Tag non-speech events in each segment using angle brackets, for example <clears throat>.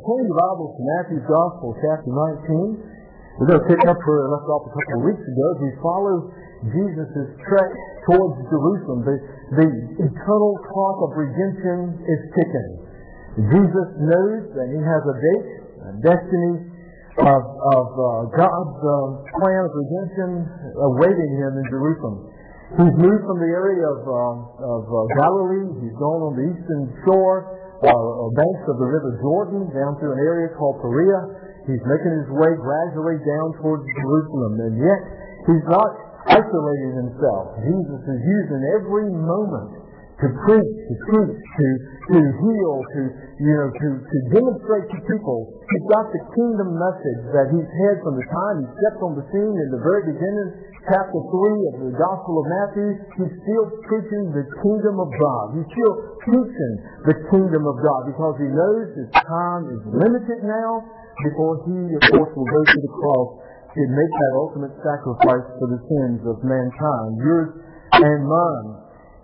Turn your Bibles to Matthew's Gospel, chapter 19. We're going to pick up where we left off a couple of weeks ago as we follow Jesus' trek towards Jerusalem. The, the eternal clock of redemption is ticking. Jesus knows that he has a date, a destiny of, of uh, God's uh, plan of redemption awaiting him in Jerusalem. He's moved from the area of, uh, of Galilee. He's gone on the eastern shore uh, banks of the river Jordan down to an area called Perea. He's making his way gradually down towards Jerusalem, and yet he's not isolating himself. Jesus is using every moment to preach, to teach, to, to heal, to, you know, to, to demonstrate to people. He's got the kingdom message that he's had from the time he stepped on the scene in the very beginning, chapter 3 of the Gospel of Matthew. He's still preaching the kingdom of God. He's still teaching the kingdom of God because he knows his time is limited now before he, of course, will go to the cross to make that ultimate sacrifice for the sins of mankind, yours and mine.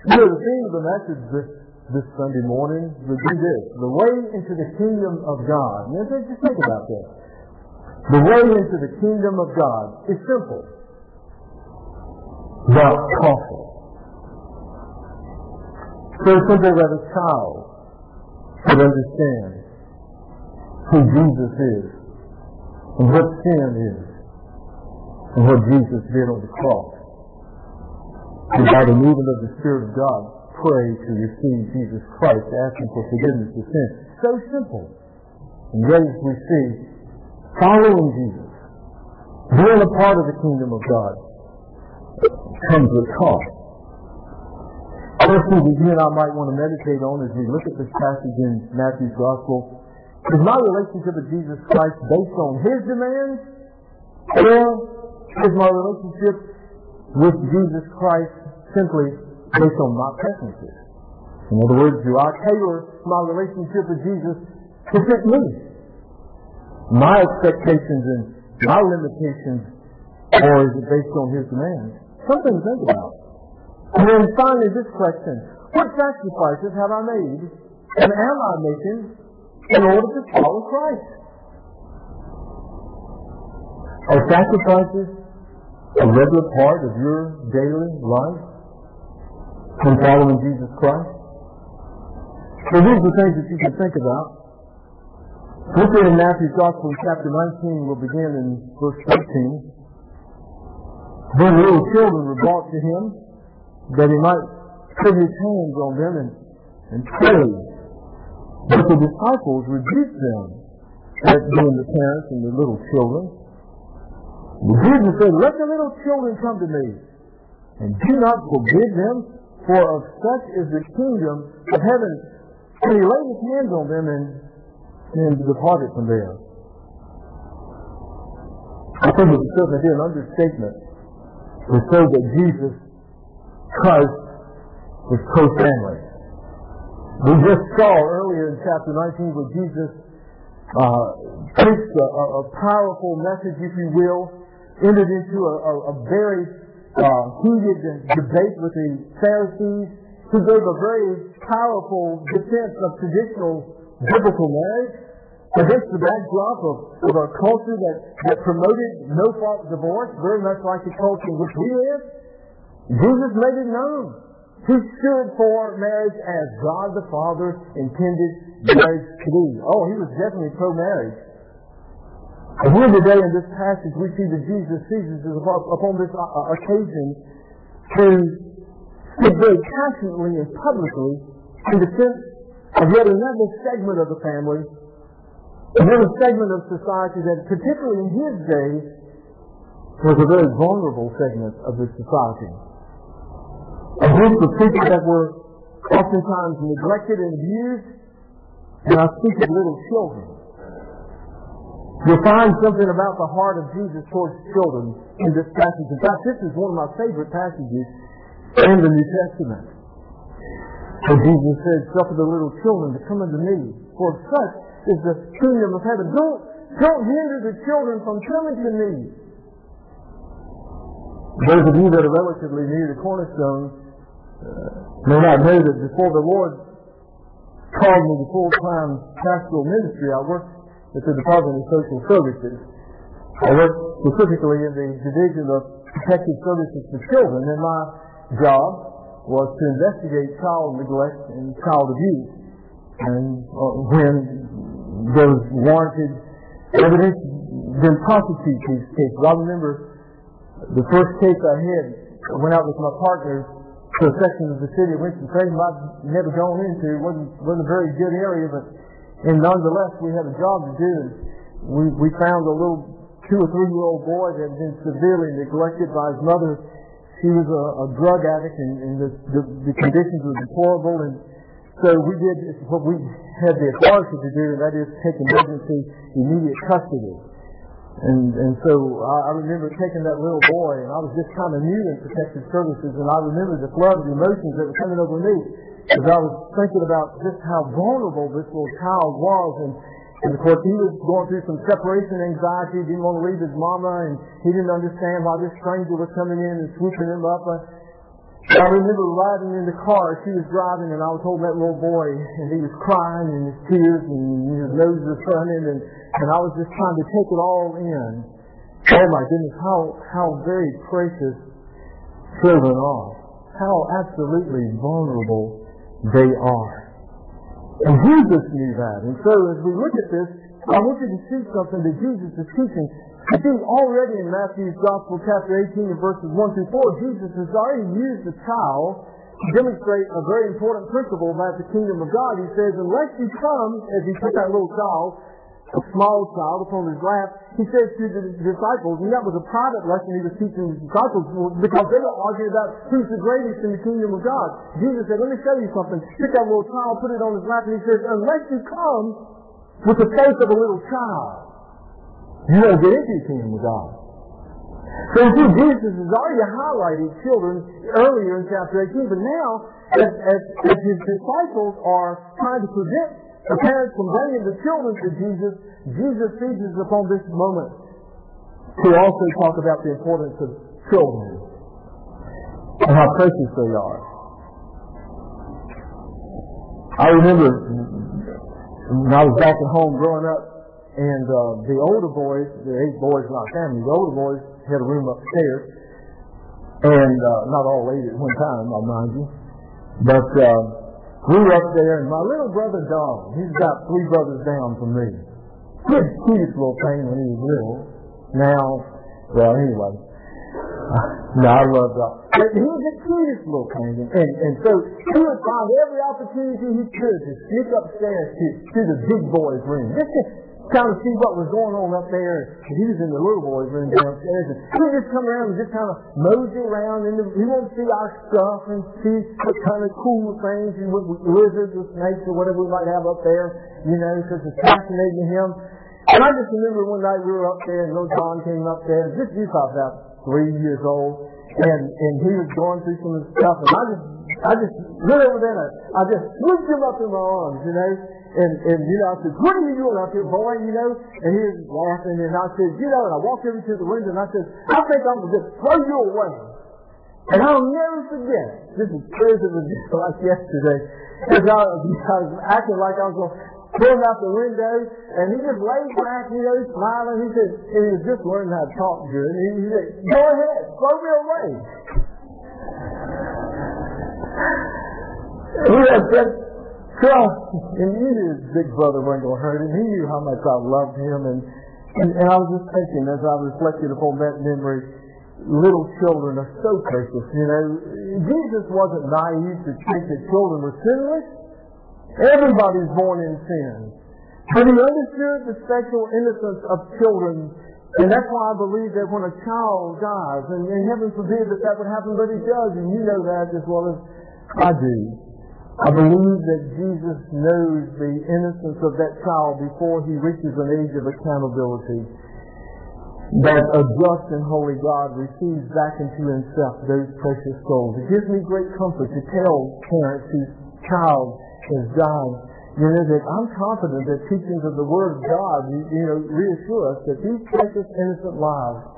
You know, the theme of the message this, this Sunday morning would be this. The way into the kingdom of God. Just think about this. The way into the kingdom of God is simple, but costly. So simple that a child could understand who Jesus is and what sin is and what Jesus did on the cross and by the movement of the Spirit of God, pray to receive Jesus Christ, asking for forgiveness of sin. So simple. And yet as we see, following Jesus, being a part of the kingdom of God, comes with cost. First thing you and I might want to meditate on as we look at this passage in Matthew's Gospel is my relationship with Jesus Christ based on His demands, or is my relationship with Jesus Christ simply based on my preferences. In other words, do I tailor my relationship with Jesus to fit me? My expectations and my limitations, or is it based on His demands? Something to think about. And then finally this question, what sacrifices have I made and am I making in order to follow Christ? Are sacrifices a regular part of your daily life in following Jesus Christ? So these are things that you can think about. Look at in Matthew's Gospel, chapter 19, we'll begin in verse 13. Then little children were brought to him that he might put his hands on them and, and pray. But the disciples rebuked them, that being the parents and the little children. Jesus said, Let the little children come to me, and do not forbid them, for of such is the kingdom of heaven. And he laid his hands on them and, and departed from there. I think it certainly an understatement to say that Jesus Christ was pro-family. We just saw earlier in chapter 19 where Jesus uh, preached a, a, powerful message, if you will, entered into a, a, a very uh, heated debate with the Pharisees, who gave a very powerful defense of traditional biblical marriage against the backdrop of, of a culture that, that promoted no-fault divorce, very much like the culture in which we live. Jesus made it known. He stood for marriage as God the Father intended marriage to be. Oh, he was definitely pro-marriage. And here today in this passage we see that Jesus seizes upon this uh, uh, occasion to speak very passionately and publicly in defense of yet another segment of the family, another segment of society that particularly in his day was a very vulnerable segment of the society. A group of people that were oftentimes neglected and abused, and I speak of little children. You'll find something about the heart of Jesus towards children in this passage. In fact, this is one of my favorite passages in the New Testament. Where Jesus said, Suffer the little children to come unto me, for such is the kingdom of heaven. Don't, don't hinder the children from coming to me. Those of you that are relatively near the cornerstone uh, may not know that before the Lord called me to full-time pastoral ministry, I worked at the Department of Social Services. I work specifically in the Division of Protective Services for Children, and my job was to investigate child neglect and child abuse. And uh, when there was warranted evidence, then prosecute these cases. I remember the first case I had, went out with my partners to a section of the city of Winston-Salem I'd never gone into. It wasn't, wasn't a very good area, but and nonetheless we had a job to do. We, we found a little two or three year old boy that had been severely neglected by his mother. She was a, a drug addict and, and the, the, the conditions were deplorable and so we did what we had the authority to do and that is take emergency immediate custody. And and so I, I remember taking that little boy and I was just kind of new in protective services and I remember the flood of emotions that were coming over me as I was thinking about just how vulnerable this little child was and and of course, he was going through some separation anxiety, didn't want to leave his mama, and he didn't understand why this stranger was coming in and swooping him up. Uh, I remember riding in the car, she was driving, and I was holding that little boy, and he was crying, and his tears, and his nose was running, and, and I was just trying to take it all in. Oh my goodness, how, how very precious children are. How absolutely vulnerable they are. And Jesus knew that. And so as we look at this, I want you to see something that Jesus is teaching. I think already in Matthew's Gospel, chapter 18, and verses 1 through 4, Jesus has already used the child to demonstrate a very important principle about the kingdom of God. He says, unless you come, as he took that little child, a small child upon his lap, he says to the disciples, and that was a private lesson he was teaching his disciples because they were arguing about who's the greatest in the kingdom of God. Jesus said, let me show you something. Took that little child, put it on his lap, and he says, unless you come with the faith of a little child, you won't get into the kingdom of God. So see, Jesus has already highlighted children earlier in chapter 18, but now, as, as, as his disciples are trying to prevent the parents from bringing the children to Jesus, Jesus seizes upon this moment to also talk about the importance of children and how precious they are. I remember when I was back at home growing up, and uh, the older boys, the eight boys in our family, the older boys had a room upstairs, and uh, not all eight at one time, I mind you, but uh, we were up there, and my little brother Don, he's got three brothers down from me. The cutest little thing when he was little. Now, well, anyway. <laughs> no, I love Don. But he was the cutest little thing. And, and, so he would find every opportunity he could to sneak upstairs to, to the big boy's room. Kind of see what was going on up there. He was in the little boy's room downstairs. And he just come around and just kind of mosey around. And he won't see our stuff and see what kind of cool things and what lizards or snakes or whatever we might have up there, you know, because it's fascinating to him. And I just remember one night we were up there and little John came up there. Just you thought about three years old. And, and he was going through some stuff. And I just, I just went over there and I, I just swooped him up in my arms, you know. And, and, you know, I said, what are you doing up here, boy, you know? And he was laughing, and I said, you know, and I walked over to the window, and I said, I think I'm going to just throw you away. And I'll never forget, this is as it was just like yesterday, as I, I was acting like I was going to him out the window, and he just laid back, you know, smiling. He said, and he was just learning how to talk good. He said, go ahead, throw me away. <laughs> He had just so, and he knew his big brother wasn't going to hurt him. He knew how much I loved him. And, and, and I was just thinking as I reflected upon that memory, little children are so precious. You know, Jesus wasn't naive to think that children were sinless. Everybody's born in sin. But he understood the special innocence of children. And that's why I believe that when a child dies, and, and heaven forbid that that would happen, but it does, and you know that as well as I do. I believe that Jesus knows the innocence of that child before he reaches an age of accountability. That a just and holy God receives back into himself those precious souls. It gives me great comfort to tell parents whose child has died, you know, that I'm confident that teachings of the Word of God, you, you know, reassure us that these precious innocent lives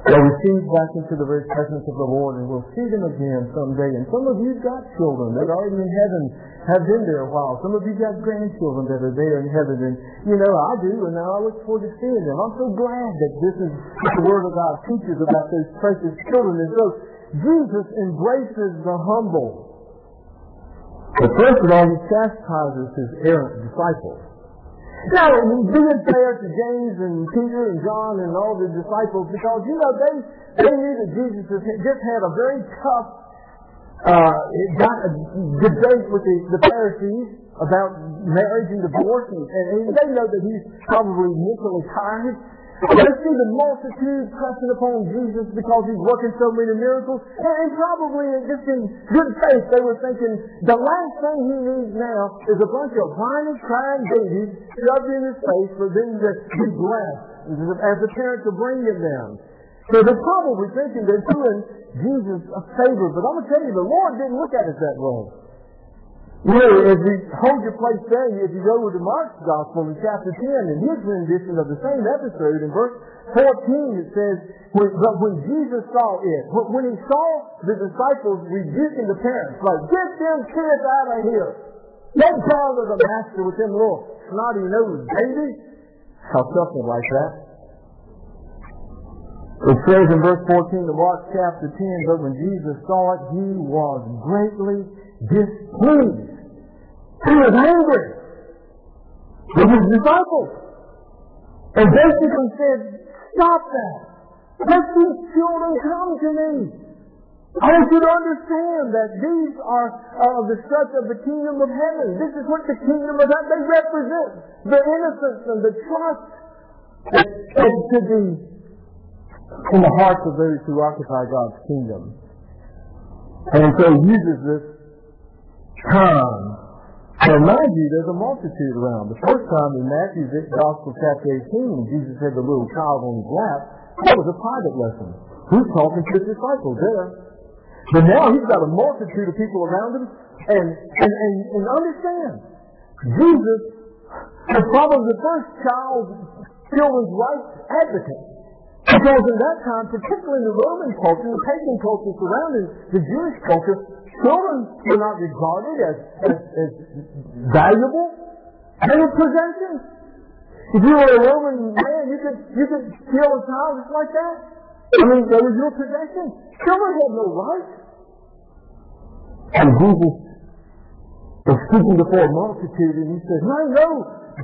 They'll receive back into the very presence of the Lord and we'll see them again someday. And some of you've got children that are in heaven, have been there a while. Some of you got grandchildren that are there in heaven. And, you know, I do, and I look forward to seeing them. I'm so glad that this is what the Word of God teaches about those precious children. And so, Jesus embraces the humble. But first of all, he chastises his errant disciples. Now, he's being fair to James and Peter and John and all the disciples because, you know, they, they knew that Jesus just had a very tough uh, debate with the, the Pharisees about marriage and divorce, and, and they know that he's probably mentally tired. They see the multitude pressing upon Jesus because he's working so many miracles. And probably just in good faith, they were thinking the last thing he needs now is a bunch of whining, crying babies shoved in his face for them to be blessed as a parent to bring them. So they're probably thinking they're doing Jesus a favor. But I'm going to tell you, the Lord didn't look at it that way. Know, as you hold your place there, if you go to Mark's Gospel in chapter 10, in his rendition of the same episode, in verse 14, it says, when, but when Jesus saw it, when he saw the disciples rebuking the parents, like, get them kids out of here. Don't bother the master with them little snotty nosed babies. How something like that. It says in verse 14 of Mark chapter 10, but when Jesus saw it, he was greatly displeased he was angry with his disciples. And basically said, stop that. Let these children come to me. I want you to understand that these are uh, the steps of the kingdom of heaven. This is what the kingdom of heaven, they represent the innocence and the trust that, should be in the hearts of those who occupy God's kingdom. And so he uses this time so mind you, there's a multitude around. The first time in Matthew's Gospel chapter 18, Jesus had the little child on his lap, that was a private lesson. He's talking to his disciples there. But now he's got a multitude of people around him, and, and, and, and understand, Jesus was probably the first child children's rights advocate. Because in that time, particularly in the Roman culture, the pagan culture surrounding the Jewish culture, children were not regarded as, as, as valuable. They were possessions. If you were a Roman man, you could you could kill a child just like that. I mean, they were your possession. Children had no right. And Jesus was speaking before a multitude, and he says, "No, no,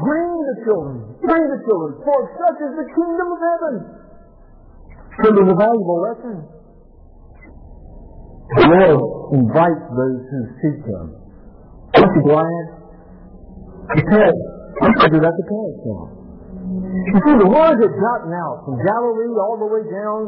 bring the children, bring the children, for such is the kingdom of heaven." Sending a valuable lesson. The Lord invites those who seek Him. Aren't you glad? Because going to do that the parents now. You see, the word had gotten out from Galilee all the way down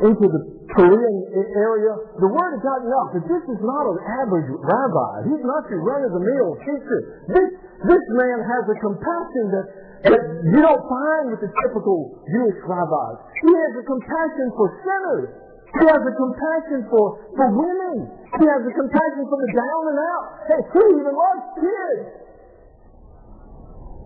into the Perean area. The word had gotten out that this is not an average rabbi. He's not your run-of-the-mill teacher. This, this man has a compassion that, that you don't find with the typical Jewish rabbis. He has a compassion for sinners. He has a compassion for, for women. He has a compassion for the down and out. Hey, he even loves kids.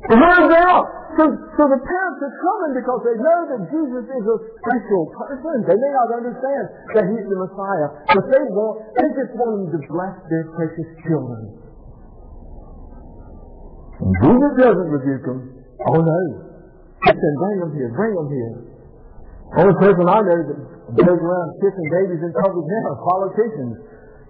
Out. So, so the parents are coming because they know that Jesus is a special person. They may not understand that he's the Messiah, but they want, they just want him to bless their precious children. And Jesus doesn't rebuke them. Oh no. He said, bring them here, bring them here. Only person I know that goes around kissing babies in public now is politicians.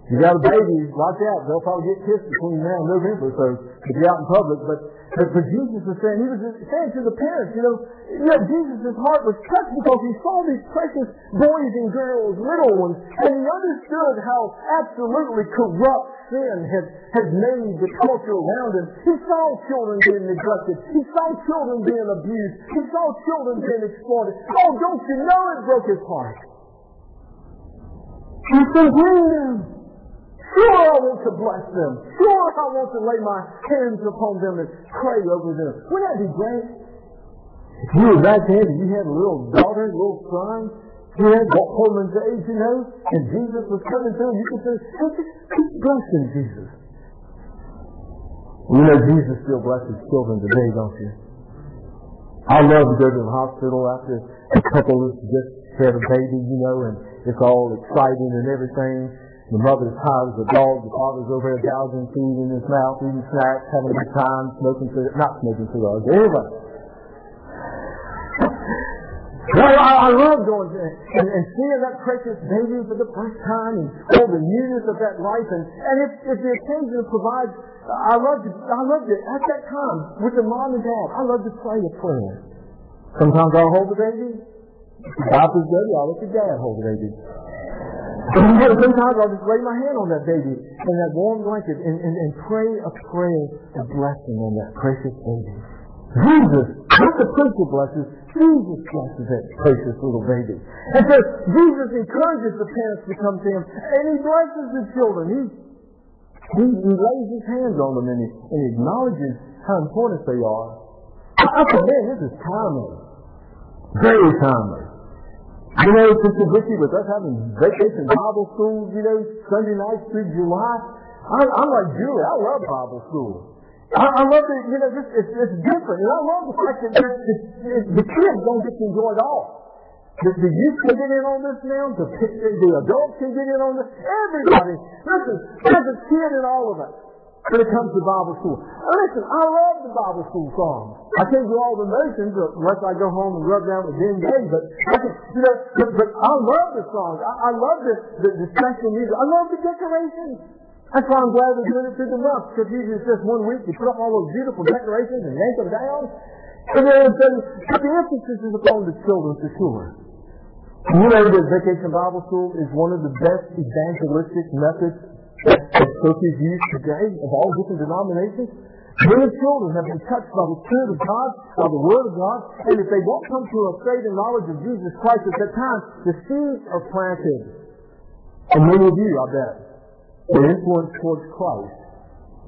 You got a baby, watch out. They'll probably get kissed between now and November, so if you're out in public. But, but, but Jesus was saying, he was saying to the parents, you know, you know, Jesus' heart was touched because he saw these precious boys and girls, little ones, and he understood how absolutely corrupt sin had, had made the culture around him. He saw children being neglected. He saw children being abused. He saw children being exploited. Oh, don't you know it broke his heart? He said, bring them. Sure, I want to bless them. Sure, I want to lay my hands upon them and pray over them. Wouldn't that be great? If you were back then and you had a little daughter, a little son, you had that woman's age, you know, and Jesus was coming through, you could say, keep blessing Jesus. You know Jesus still blesses children today, don't you? I love to go to the hospital after a couple just had a baby, you know, and it's all exciting and everything. The mother's high as a dog, the father's over there gouging food in his mouth, eating snacks, having a good time, smoking cigars, not smoking cigars, anyway. <laughs> Well, I, I love going to, and, and seeing that precious baby for the first time and all the newness of that life. And, and if, if the occasion provides, I love to, I love to, at that time, with the mom and dad, I love to pray a prayer. Sometimes I'll hold the baby. If is baby, I'll let the dad hold the baby. Sometimes I'll just lay my hand on that baby in that warm blanket and, and, and pray a prayer of blessing on that precious baby. Jesus, not the preacher blesses, Jesus blesses that precious little baby. And so Jesus encourages the parents to come to him, and he blesses the children. He, he, he lays his hands on them and he, and he acknowledges how important they are. I said, man, this is timely. Very timely. You know, Sister Vicky, with us having vacation Bible schools, you know, Sunday nights through July, I, I'm like Julie, I love Bible school. I, I love that, you know, this, it's, it's different. And I love the fact that the, the, the kids don't get to enjoy it all. The, the youth can get in on this now. The, the adults can get in on this. Everybody. Listen, there's a kid in all of us when it comes to Bible school. Listen, I love the Bible school songs. I can't do all the notions uh, unless I go home and rub down with Ben Gay, but I can, you know, but, but I love the songs. I, I love the, the, the special music. I love the decorations. That's why I'm glad we're doing it through the month, because usually it's just one week, you put up all those beautiful decorations and yank them down, and then but the emphasis is upon the children for sure. You know that Vacation Bible School is one of the best evangelistic methods that churches use today of all different denominations. Many children have been touched by the Spirit of God, by the Word of God, and if they won't come to a faith and knowledge of Jesus Christ at that time, the seeds are planted. And many of you, I bet, the influenced towards Christ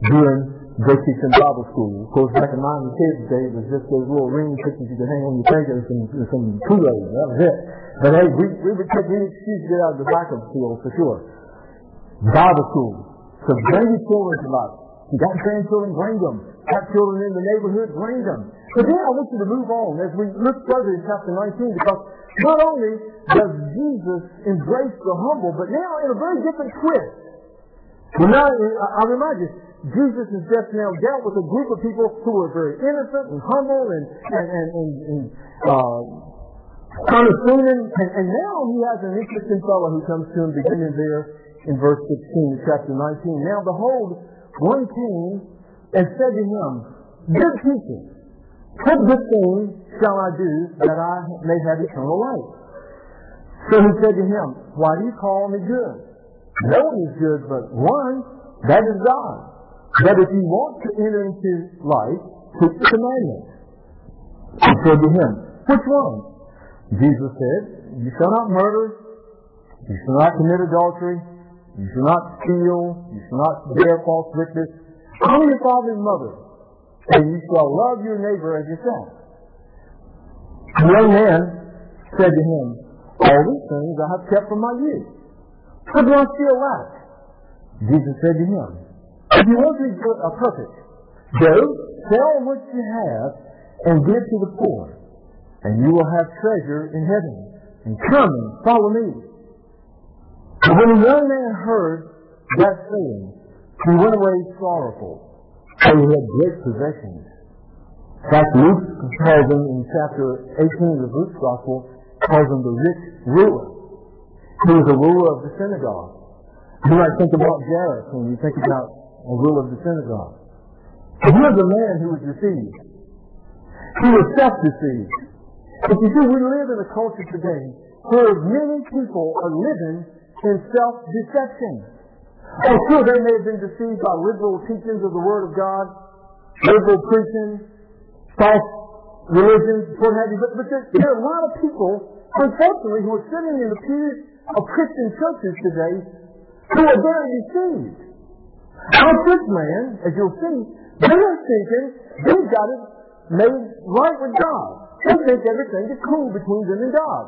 during vacation Bible school. Of course, back in my kids' day, it was just those little ring pictures you could hang on your finger and some, some Kool-Aid. That was it. But hey, we, we would take any excuse to get out of the of school for sure. Bible school. So bring your children to life. You got grandchildren, bring them. Got children in the neighborhood, bring them. But then I want you to move on as we look further in chapter 19 because not only does Jesus embrace the humble, but now in a very different twist. Well, now, I remind you, Jesus has just now dealt with a group of people who were very innocent and humble and, and, and, and, and uh, unassuming. And, and now he has an interesting fellow who comes to him beginning there in verse 16, chapter 19. Now behold, one came and said to him, Good teacher, what good thing shall I do that I may have eternal life? So he said to him, Why do you call me good? No one is good but one, that is God. But if you want to enter into life, keep the commandments. He said to him, Which one? Jesus said, You shall not murder, you shall not commit adultery, you shall not steal, you shall not bear false witness, honor your father and mother, and you shall love your neighbor as yourself. The young man said to him, All these things I have kept from my youth. What do I still lack? Jesus said to him, If you want to be a perfect, go, sell what you have, and give to the poor, and you will have treasure in heaven. And come and follow me. And when the young man heard that saying, he went away sorrowful, for he had great possessions. In fact, Luke calls him in chapter 18 of the Luke's Gospel, calls him the rich ruler. He was a ruler of the synagogue. You might think about Jairus when you think about a ruler of the synagogue. He was a man who was deceived. He was self-deceived. But you see, we live in a culture today where many people are living in self-deception. Oh, sure, they may have been deceived by liberal teachings of the Word of God, liberal preaching, false religions, what have you. But, but there, there are a lot of people, unfortunately, who are sitting in the pews of Christian churches today who are very deceived. Now this man, as you'll see, they are thinking they've got it made right with God. They think everything is cool between them and God.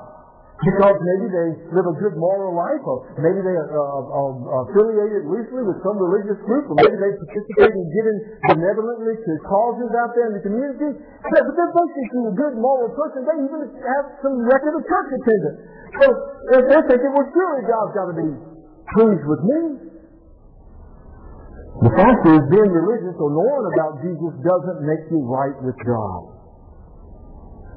Because maybe they live a good moral life, or maybe they are, uh, are affiliated loosely with some religious group, or maybe they participate in giving benevolently to causes out there in the community. But they're basically a good moral person. They even have some record of church attendance. So they're thinking, well, surely God's got to be pleased with me. The fact is, being religious or knowing about Jesus doesn't make you right with God.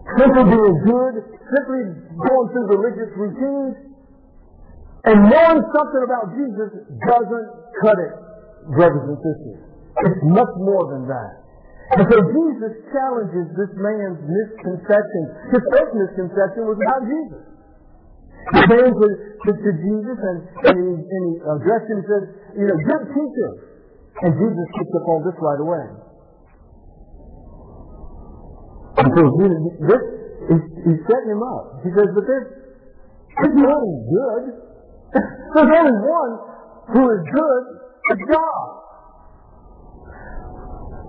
Simply being good, simply going through religious routines, and knowing something about Jesus doesn't cut it, brothers and sisters. It's much more than that. And so Jesus challenges this man's misconception. His first misconception was about Jesus. He came to, to, to Jesus and, and, he, and he addressed him and said, you know, good teacher. And Jesus picked up on this right away. So he, this, he, he's setting him up. He says, but there's, there's no good. <laughs> there's only one who is good, it's God.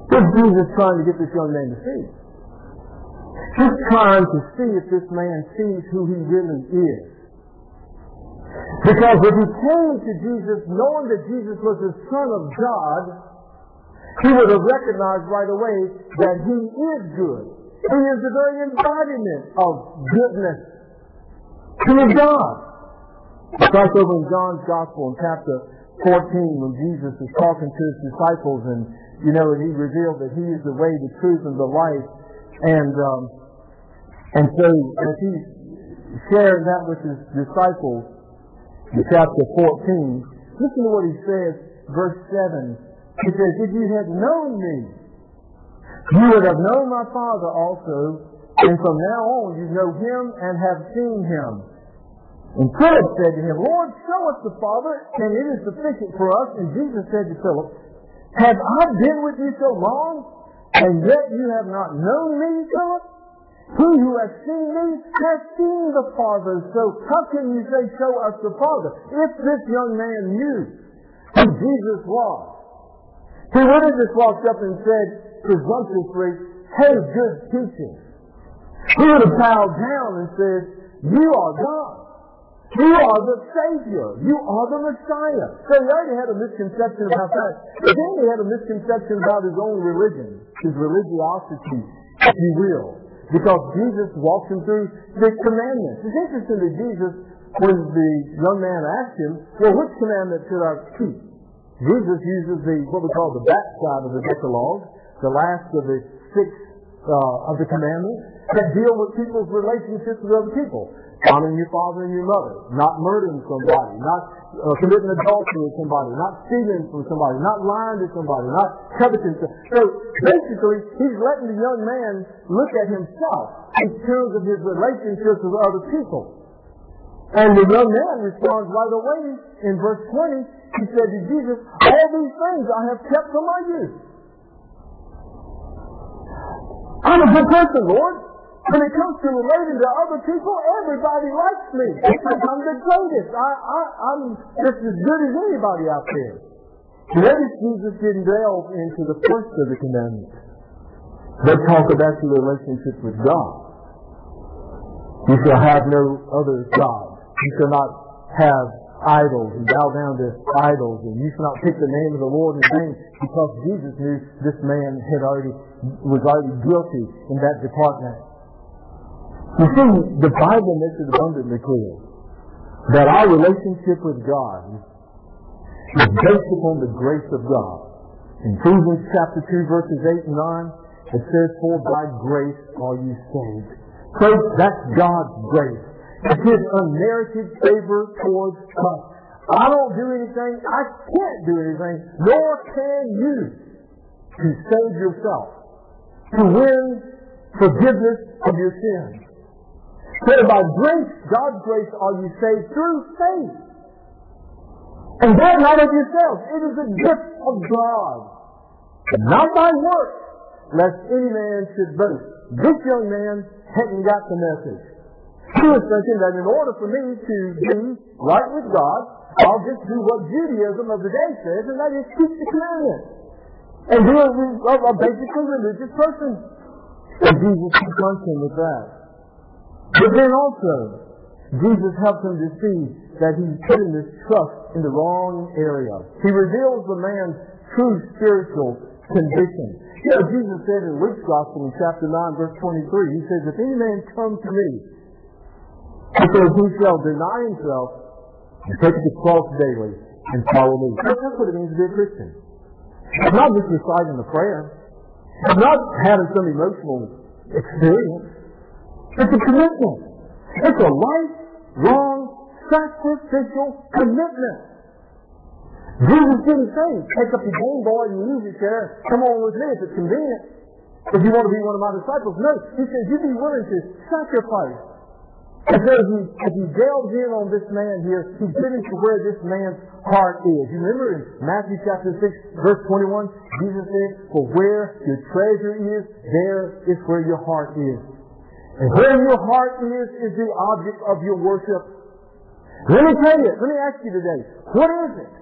What's Jesus trying to get this young man to see? He's trying to see if this man sees who he really is. Because if he came to Jesus knowing that Jesus was the Son of God, he would have recognized right away that he is good. He is the very embodiment of goodness. He is God. Like over in John's Gospel in chapter 14 when Jesus is talking to his disciples and, you know, he revealed that he is the way, the truth, and the life. And, um, and so as he's sharing that with his disciples in chapter 14, listen to what he says, verse 7. He says, if you had known me, you would have known my Father also, and from now on you know him and have seen him. And Philip said to him, Lord, show us the Father, and it is sufficient for us. And Jesus said to Philip, Have I been with you so long, and yet you have not known me, Philip? He who has seen me has seen the Father. So how can you say, show us the Father? If this young man knew who Jesus was, he would have just walked up and said, presumptuously, hey, good teaching. He would have bowed down and said, you are God. You are the Savior. You are the Messiah. So he already had a misconception about that. But then he had a misconception about his own religion, his religiosity, if you will. Because Jesus walks him through the commandments. It's interesting that Jesus, when the young man asked him, well, which commandment should I keep? Jesus uses the, what we call the backside of the Decalogue, the last of the six uh, of the commandments that deal with people's relationships with other people. Honoring your father and your mother, not murdering somebody, not uh, committing adultery with somebody, not stealing from somebody, not lying to somebody, not coveting. So basically, he's letting the young man look at himself in terms of his relationships with other people. And the young man responds right away in verse 20. He said to Jesus, All these things I have kept from my youth. I'm a good person, Lord. When it comes to relating to other people, everybody likes me. I'm the greatest. I, I, I'm just as good as anybody out there. Notice Jesus didn't delve into the first of the commandments. But talk about your relationship with God. You shall have no other God. You shall not have idols and bow down to idols and you shall not pick the name of the Lord in vain because Jesus knew this man had already was already guilty in that department. You see, the Bible makes it abundantly clear that our relationship with God is based upon the grace of God. In Ephesians chapter 2 verses 8 and 9, it says, For by grace are you saved. So that's God's grace. It's His unmerited favor towards us. I don't do anything, I can't do anything, nor can you to save yourself to win forgiveness of your sins. For by grace, God's grace, are you saved through faith. And that not of yourselves. It is a gift of God. Not by works, lest any man should boast. This young man hadn't got the message. He was thinking that in order for me to be right with God, I'll just do what Judaism of the day says, and that is keep the commandments. And he was a, a basically religious person. And Jesus confronts him with that. But then also, Jesus helps him to see that he's putting his trust in the wrong area. He reveals the man's true spiritual condition. You know, Jesus said in Luke's Gospel in chapter 9, verse 23, he says, If any man come to me, he says, he shall deny himself and take his cross daily and follow me. That's what it means to be a Christian. It's not just reciting the prayer. It's not having some emotional experience. It's a commitment. It's a lifelong sacrificial commitment. Jesus didn't say, take up your Game Boy and your chair, come on with me if it's convenient. If you want to be one of my disciples. No, he says you be willing to sacrifice. As he, as he delves in on this man here, getting to where this man's heart is. You remember in Matthew chapter 6, verse 21, Jesus said, For where your treasure is, there is where your heart is. And where your heart is, is the object of your worship. Let me tell you, let me ask you today, what is it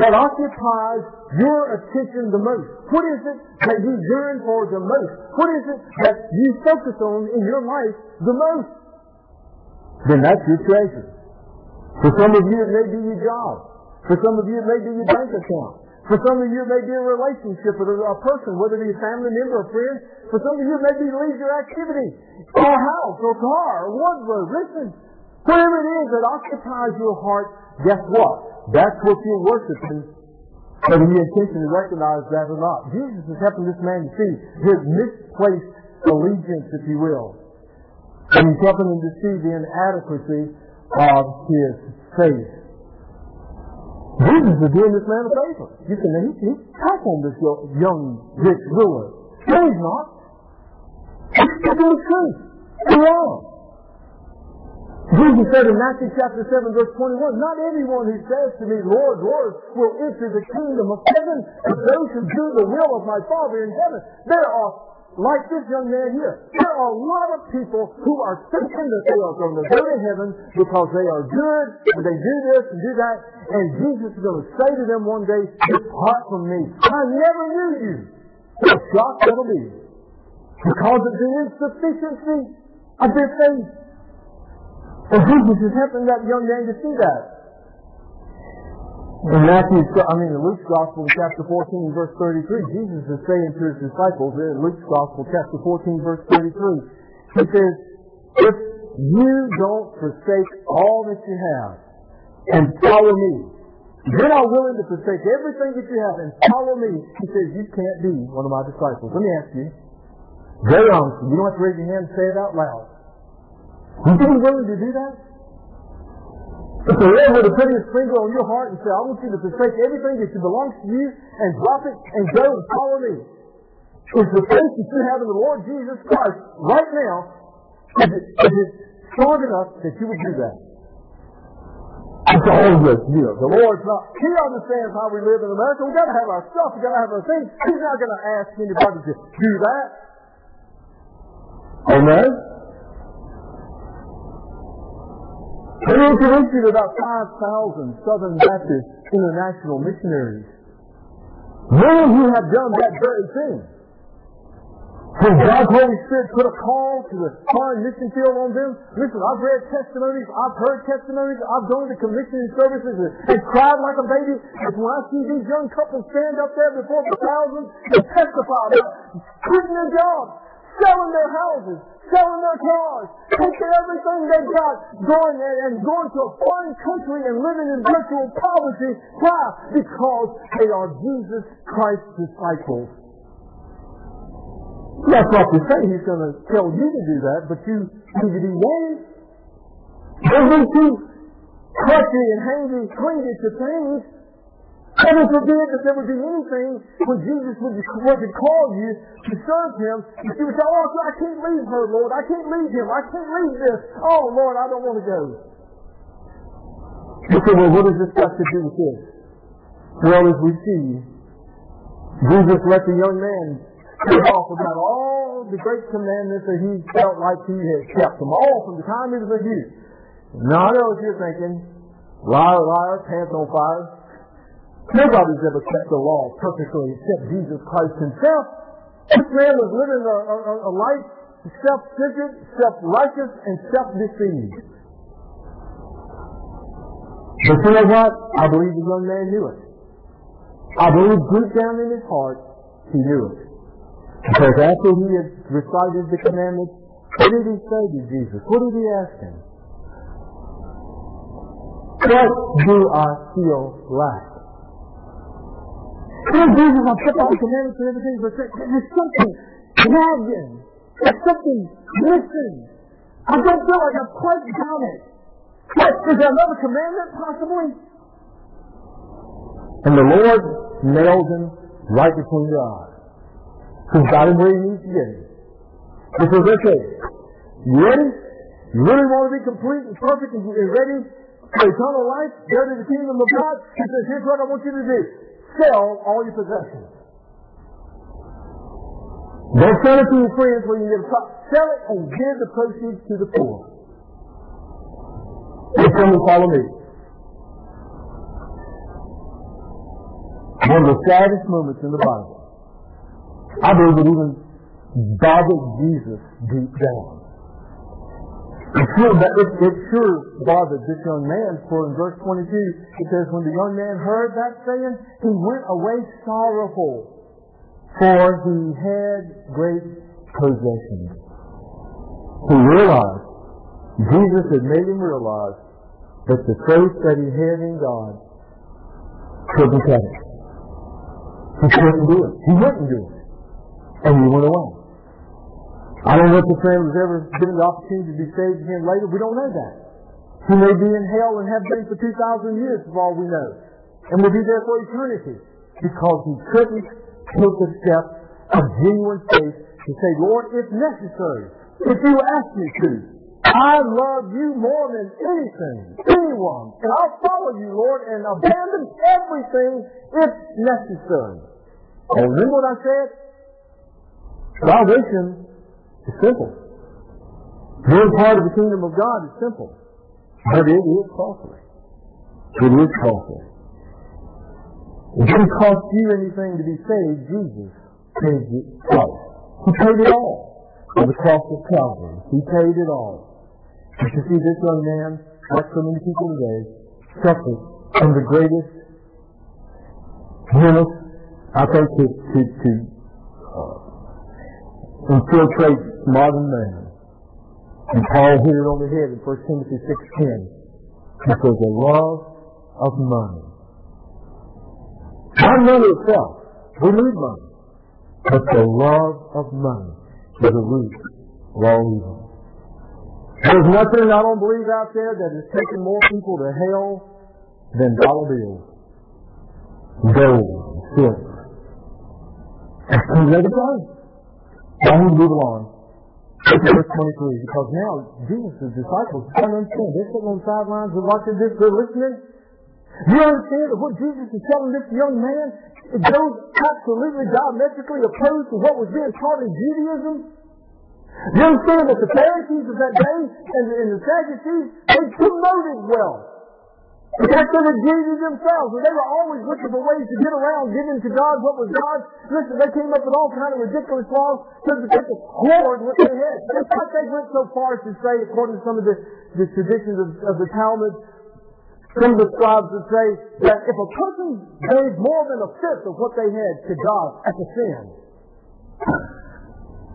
that occupies your attention the most? What is it that you yearn for the most? What is it that you focus on in your life the most? Then that's your treasure. For some of you, it may be your job. For some of you, it may be your bank account. For some of you, it may be a relationship with a person, whether it be a family member or friend. For some of you, it may be leisure activity, or a house, or car, or wardrobe. Listen, whatever it is that occupies your heart, guess what? That's what you're worshiping, whether you intentionally recognize that or not. Jesus is helping this man to see his misplaced allegiance, if you will. And he's helping him to see the inadequacy of his faith. Jesus is doing this man a favor. You can he, he's tough on this young rich ruler. No, he's not. He's speaking the truth. He's wrong. Jesus said in Matthew chapter 7 verse 21, Not everyone who says to me, Lord, Lord, will enter the kingdom of heaven, but those who do the will of my Father in heaven. There are like this young man here. There are a lot of people who are thinking that they are going to go to heaven because they are good and they do this and do that. And Jesus is going to say to them one day, Depart from me. I never knew you. What a shock that'll be. Because of the insufficiency of their faith. And Jesus is helping that young man to see that. In Matthew, I mean in Luke's Gospel, chapter 14, verse 33, Jesus is saying to his disciples in Luke's Gospel, chapter 14, verse 33, he says, if you don't forsake all that you have and follow me, you're not willing to forsake everything that you have and follow me, he says, you can't be one of my disciples. Let me ask you, very honestly, you don't have to raise your hand and say it out loud. Would you willing to do that? If the Lord were to put his finger on your heart and say, I want you to forsake everything that belongs to you and drop it and go and follow me. Is the faith that you have in the Lord Jesus Christ right now, is it, is it strong enough that you would do that? It's all this, you know, the Lord's not, He understands how we live in America. We've got to have our stuff. We've got to have our things. He's not going to ask anybody to do that. Amen? We introduced about 5,000 Southern Baptist international missionaries. Many of you have done that very thing. When God's Holy Spirit put a call to the foreign mission field on them, listen, I've read testimonies, I've heard testimonies, I've gone to commissioning services and, and cried like a baby. And when I see these young couples stand up there before the thousands and testify about quitting their jobs, selling their houses, selling their cars, taking everything they've got, going and, and going to a foreign country and living in virtual poverty. Why? Because they are Jesus Christ's disciples. That's not to say he's going to tell you to do that, but you need to be willing. Don't be too clutchy and hangy, clingy to things. Heaven forbid that there would be anything when Jesus would, would call you to serve Him, and you would say, oh, I can't leave her, Lord. I can't leave Him. I can't leave this. Oh, Lord, I don't want to go. You say, well, what does this got to do with this? Well, as we see, Jesus let the young man speak off about all the great commandments that he felt like he had kept them all from the time he was a youth. Now I know what you're thinking. Liar, liar, pants on fire. Nobody's ever kept the law perfectly except Jesus Christ himself. This man was living a, a, a life self-centered, self-righteous, and self-deceived. But you know what? I believe the young man knew it. I believe deep down in his heart, he knew it. Because after he had recited the commandments, what did he say to Jesus? What did he ask him? What do I feel like? And everything, but there's something nagging. There's something missing. I don't feel like I've quite done it. What, is there another commandment, possibly? And the Lord nailed him right between the eyes. He's got him where he needs to get him. He says, okay, you ready? You really want to be complete and perfect and ready for eternal life? Go to the kingdom of God? He says, here's what I want you to do. Sell all your possessions. Don't sell it to your friends when you get a. Sell it and give the proceeds to the poor. And come and follow me. One of the saddest moments in the Bible. I believe it even bothered Jesus deep down. It sure, it, it sure bothered this young man, for in verse 22 it says, When the young man heard that saying, he went away sorrowful, for he had great possessions. He realized, Jesus had made him realize that the faith that he had in God couldn't cut it. He couldn't do it. He wouldn't do it. And he went away. I don't know if the friend was ever given the opportunity to be saved again later. We don't know that. He may be in hell and have been for 2,000 years, for all we know. And will be there for eternity. Because he couldn't take the step of genuine faith to say, Lord, if necessary, if you ask me to, I love you more than anything, anyone, and I'll follow you, Lord, and abandon everything if necessary. And remember what I said? Salvation is simple. Being part of the kingdom of God is simple. But it is costly. It is costly. It didn't cost you anything to be saved. Jesus paid it all. He paid it all on the cross of Calvary. He paid it all. But you see, this young man, like so many people today, suffered from the greatest menace, I think, to, to, to uh, infiltrate modern man. And Paul hit it on the head in 1 Timothy 6.10. It Because the love of money. Not money itself. We need money. But the love of money is the root of all evil. There's nothing I don't believe out there that has taken more people to hell than dollar bills, gold, silver. That's to play. Now move along. Verse 23, because now Jesus' disciples don't understand. They're sitting on the sidelines watching this, they're listening. You understand that what Jesus is telling this young man, it goes absolutely diametrically opposed to what was being taught in Judaism? You understand that the Pharisees of that day and and the Sadducees, they promoted wealth. Fact, they were greedy themselves, and they were always looking for ways to get around giving to God what was God's. Listen, they came up with all kind of ridiculous laws so that they could hoard what they had. In fact, they went so far as to say, according to some of the, the traditions of, of the Talmud, some of the scribes would say that if a person gave more than a fifth of what they had to God, that's a sin.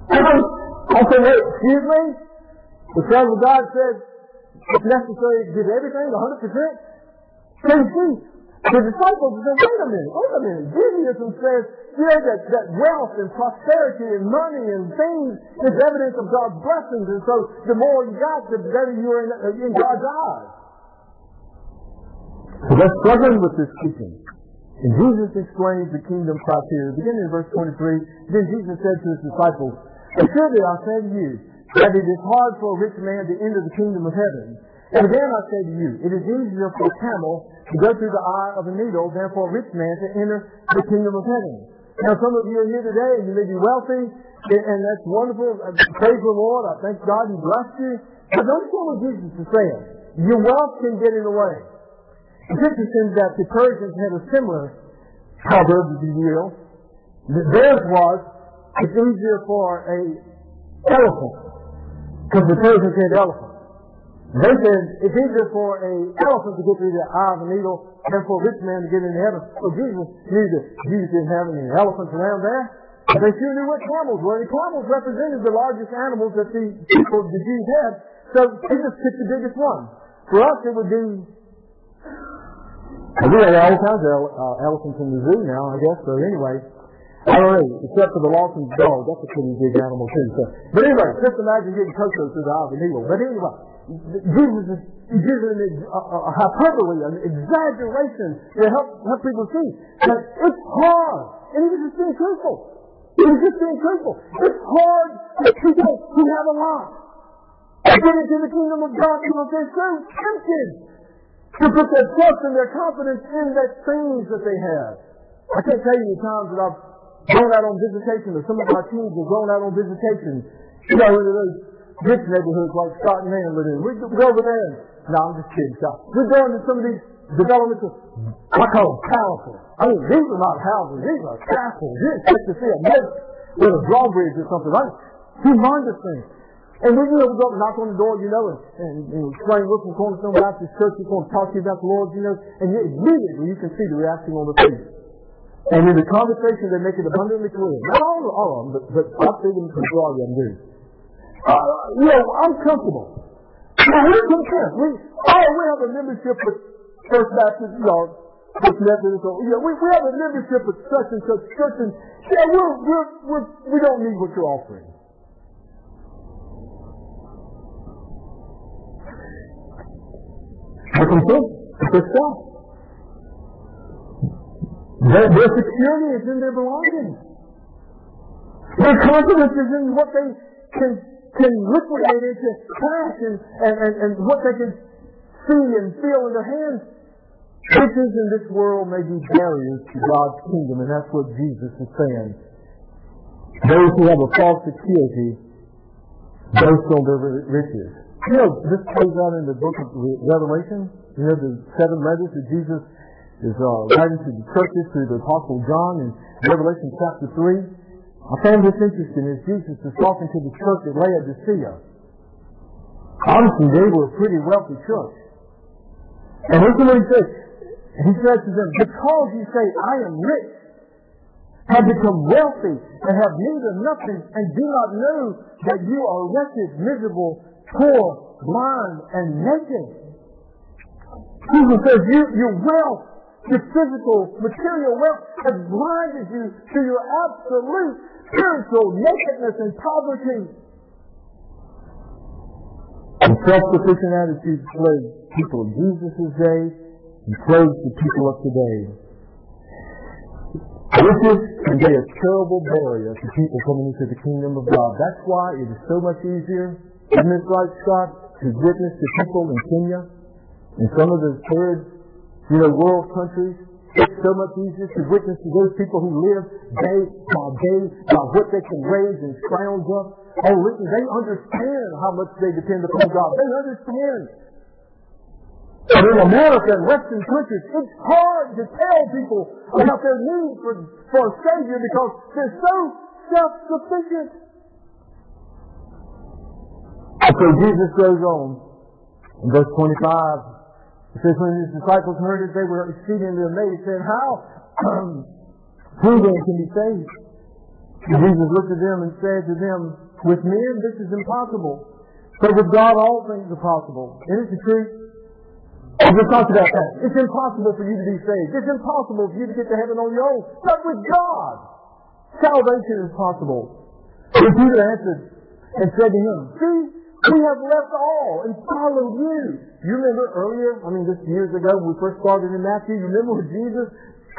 <coughs> I said, hey, excuse me? The Son of God said, it's necessary give everything 100%. You see, the disciples said, wait a minute, wait a minute. Judaism says, know, that, that wealth and prosperity and money and things is evidence of God's blessings. And so the more you got, the better you are in, uh, in God's eyes. So they're struggling with this teaching. And Jesus explains the kingdom criteria. Beginning in verse 23, then Jesus said to his disciples, Assuredly I say to you, that it is hard for a rich man to enter the kingdom of heaven. And again I say to you, it is easier for a camel to go through the eye of a needle than for a rich man to enter the kingdom of heaven. Now some of you are here today and you may be wealthy, and that's wonderful. Uh, praise the Lord. I thank God He blessed you. But understand what Jesus is saying. Your wealth can get in the way. It's interesting that the Persians had a similar proverb, if you will. Theirs was, it's easier for a elephant, because the Persians had elephants. They said it's easier for a elephant to get through the eye of a needle than for a rich man to get into heaven. So Jesus knew that Jesus didn't have any elephants around there. But they sure knew what camels were. And camels represented the largest animals that the people, the Jews had. So just picked the biggest one. For us, it would be we have all kinds of uh, elephants in the zoo now, I guess. So anyway, Know, except for the Lawson's dog. That's a pretty big animal too. So, but anyway, just imagine getting Coco through the eye of a needle. But anyway, Jesus is using a, a, hyperbole, an exaggeration to help help people see that it's hard, and he just being truthful. He just being truthful. It's hard for people who have a lot to get into the kingdom of God because they're so tempted to put their trust and their confidence in the things that they have. I can't tell you the times that I've gone out on visitation or some of our teams are going out on visitation, you know, into those rich neighborhoods like Scott and Nan live in. We go over there no, I'm just kidding, Scott. We're going to some of these developments of, I call them. I mean, these are not houses, these are castles. You expect to see a moat with a drawbridge or something, right? Humongous things. And we, you know, we go up and knock on the door, you know, and, and, and explain, look from Cornerstone Baptist Church, we're going to talk to you about the Lord, you know, and yet immediately you can see the reaction on the face. And in the conversation, they make it abundantly clear. Not all, all of them, but, but I see them draw them do. Uh, you know, I'm comfortable. Now, we're content. We, oh, we have a membership with First Baptist, you know, First Methodist, or, you know, we, we have a membership with such and such church, and yeah, we're, we're, we're, we don't need what you're offering. What we think? It's stuff. Their, their security is in their belongings. Their confidence is in what they can, can liquidate into cash and, and, and, and what they can see and feel in their hands. Riches in this world may be barriers to God's kingdom, and that's what Jesus is saying. Those who have a false security boast on their riches. You know, this plays out in the book of Revelation. You know, the seven letters that Jesus is uh, writing to the churches through the Apostle John in Revelation chapter 3. I found this interesting as Jesus is talking to the church at Laodicea. Honestly, they were a pretty wealthy church. And listen what he says. He says to them, because you say, I am rich, have become wealthy, and have need of nothing, and do not know that you are wretched, miserable, poor, blind, and naked. Jesus says, you, your wealth, your physical, material wealth has blinded you to your absolute spiritual nakedness and poverty. And self-sufficient attitude plague people of Jesus' day and plagues the people of today. Riches can be a terrible barrier to people coming into the kingdom of God. That's why it is so much easier isn't it right, Scott, to witness to people in Kenya and some of the third, you know, world countries? It's so much easier to witness to those people who live day by day by what they can raise and scrounge up. Oh, listen, they understand how much they depend upon God. They understand. But in America and Western countries, it's hard to tell people about their need for, for a Savior because they're so self-sufficient. And so Jesus goes on in verse 25. It says, when his disciples heard it, they were exceedingly amazed, saying, How? <clears throat> Who then can be saved? And Jesus looked at them and said to them, With men this is impossible, but with God all things are possible. Isn't it the truth? We talked about that. It's impossible for you to be saved. It's impossible for you to get to heaven on your own. But with God, salvation is possible. And Peter answered and said to him, See, we have left all and followed you. You remember earlier, I mean, just years ago, when we first started in Matthew, you remember when Jesus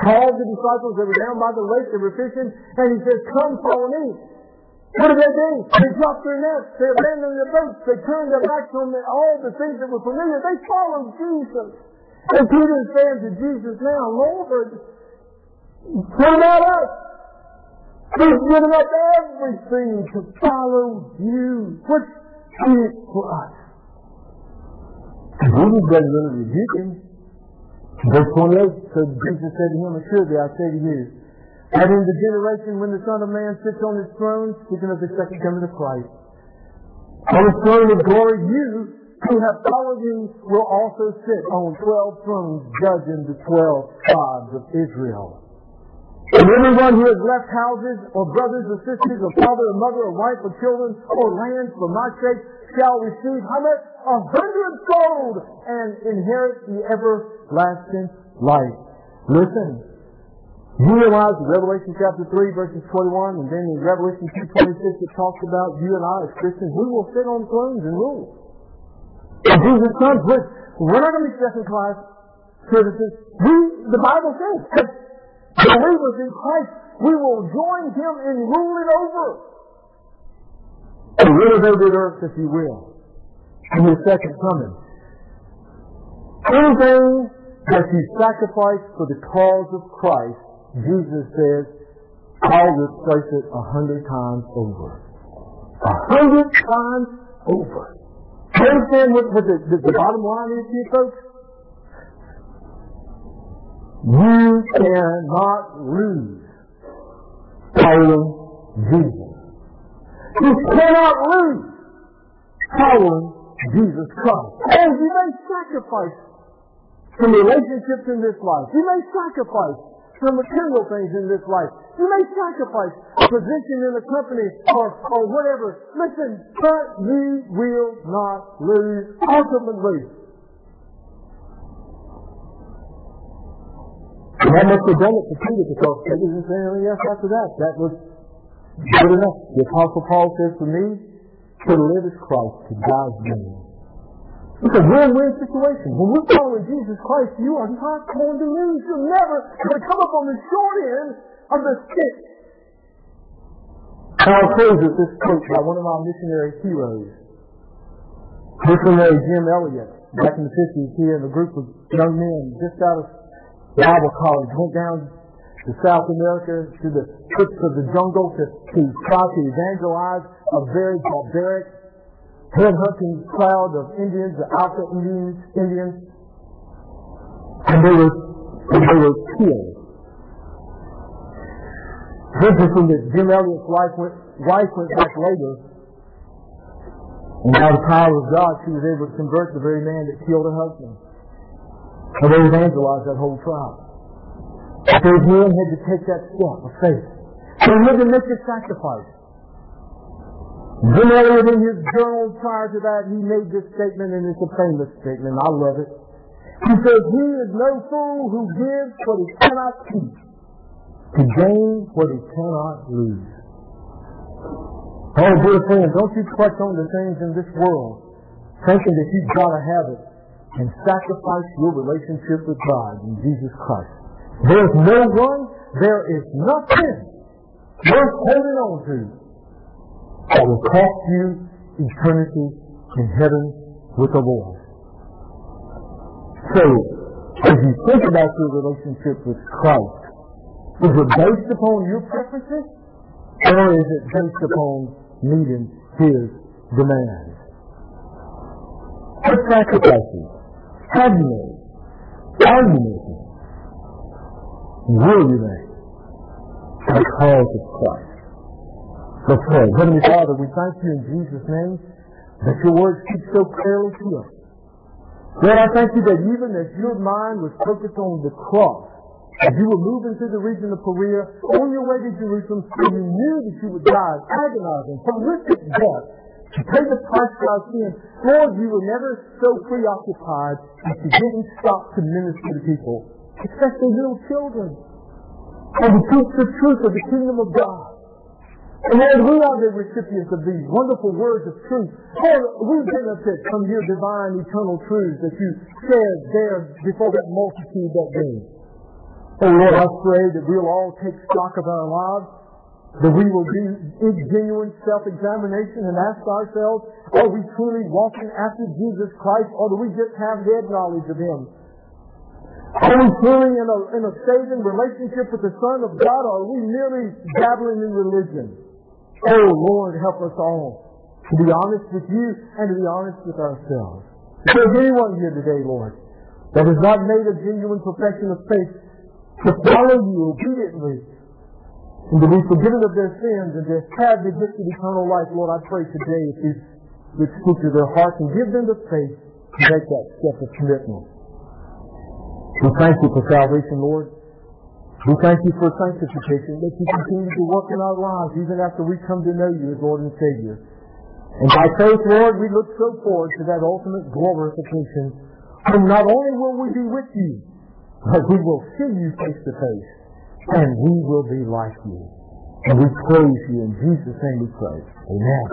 called the disciples that were down by the lake, they were fishing, and he said, come follow me. What did they do? They dropped their nets, they abandoned their boats, they turned their backs on all the things that were familiar. They followed Jesus. And Peter is saying to Jesus now, Lord, turn that up. He's given up everything to follow you. What's it for us. Jesus doesn't really rebuke him. Verse 28 so Jesus said to him, Assuredly I say to you, that in the generation when the Son of Man sits on his throne, speaking of the second coming of Christ, on the throne of glory, you who have followed you will also sit on twelve thrones judging the twelve tribes of Israel. And everyone who has left houses, or brothers or sisters, or father or mother, or wife or children, or lands for my sake, shall receive how much? A hundredfold and inherit the everlasting life. Listen. You realize in Revelation chapter 3 verses 21 and then in Revelation 2.26 it talks about you and I as Christians, we will sit on thrones and rule. And Jesus comes we're not going to be second class citizens. We, the Bible says, believers in Christ, we will join Him in ruling over. And renovated earth, if you will, in His second coming. Anything that you sacrifice for the cause of Christ, Jesus says, I'll replace it a hundred times over. A hundred times over. You understand what, what the, the, the bottom line is here, folks? You cannot lose following Jesus. You cannot lose following Jesus Christ. And you may sacrifice some relationships in this life. You may sacrifice some material things in this life. You may sacrifice a position in a company or, or whatever. Listen, but you will not lose ultimately That must have done it for Peter because Peter didn't say anything else after that. That was good enough. The Apostle Paul says for me, to live is Christ, to die is gain. It's a win-win situation. When we're following Jesus Christ, you are not going to lose. You're never going to come up on the short end of the stick. And I'll close with this quote by one of our missionary heroes. Missionary Jim Elliot, back in the 50s, he and a group of young men just out of Bible college, went down to South America, to the trips of the jungle to, to try to evangelize a very barbaric, head-hunting crowd of Indians, the Auca Indians, Indians. And they were, and they were killed. It's interesting that Jim Elliot's wife went, wife went back later, and by the power of God, she was able to convert the very man that killed her husband. And they evangelized that whole tribe. But Those men had to take that step of faith. They had to make a sacrifice. Jim Elliot in his journal prior to that, he made this statement, and it's a famous statement. I love it. He says, He is no fool who gives what he cannot keep to gain what he cannot lose. Oh, dear friend, don't you clutch on to things in this world thinking that you've got to have it and sacrifice your relationship with God in Jesus Christ. There's no one, there is nothing worth holding on to that will cost you eternity in heaven with the Lord. So, as you think about your relationship with Christ, is it based upon your preferences or is it based upon meeting His demands? What sacrifices Are you? Will you make? The cause of Christ. Let's pray. Heavenly Father, we thank you in Jesus' name that your word speaks so clearly to us. Lord, I thank you that even as your mind was focused on the cross, as you were moving through the region of Perea, on your way to Jerusalem, and you knew that you would die agonizing, horrific death, to pay the price for our sin. Lord, you were never so preoccupied that you didn't stop to minister to people, especially little children, and to teach the truth of the kingdom of God. And Lord, we are the recipients of these wonderful words of truth. Lord, we benefit from your divine eternal truths that you shared there before that multitude that day. Oh Lord, I pray that we'll all take stock of our lives that we will do genuine self-examination and ask ourselves, are we truly walking after Jesus Christ or do we just have head knowledge of Him? Are we truly in a, in a saving relationship with the Son of God or are we merely dabbling in religion? Oh Lord, help us all to be honest with you and to be honest with ourselves. If there's anyone here today, Lord, that has not made a genuine profession of faith to follow you obediently, and to be forgiven of their sins and to have the gift of eternal life, Lord, I pray today that you would speak to their hearts and give them the faith to make that step of commitment. We thank you for salvation, Lord. We thank you for sanctification, that you continue to work in our lives even after we come to know you as Lord and Savior. And by faith, Lord, we look so forward to that ultimate glorification. And not only will we be with you, but we will see you face to face. And we will be like you. And we praise you. In Jesus' name we pray. Amen.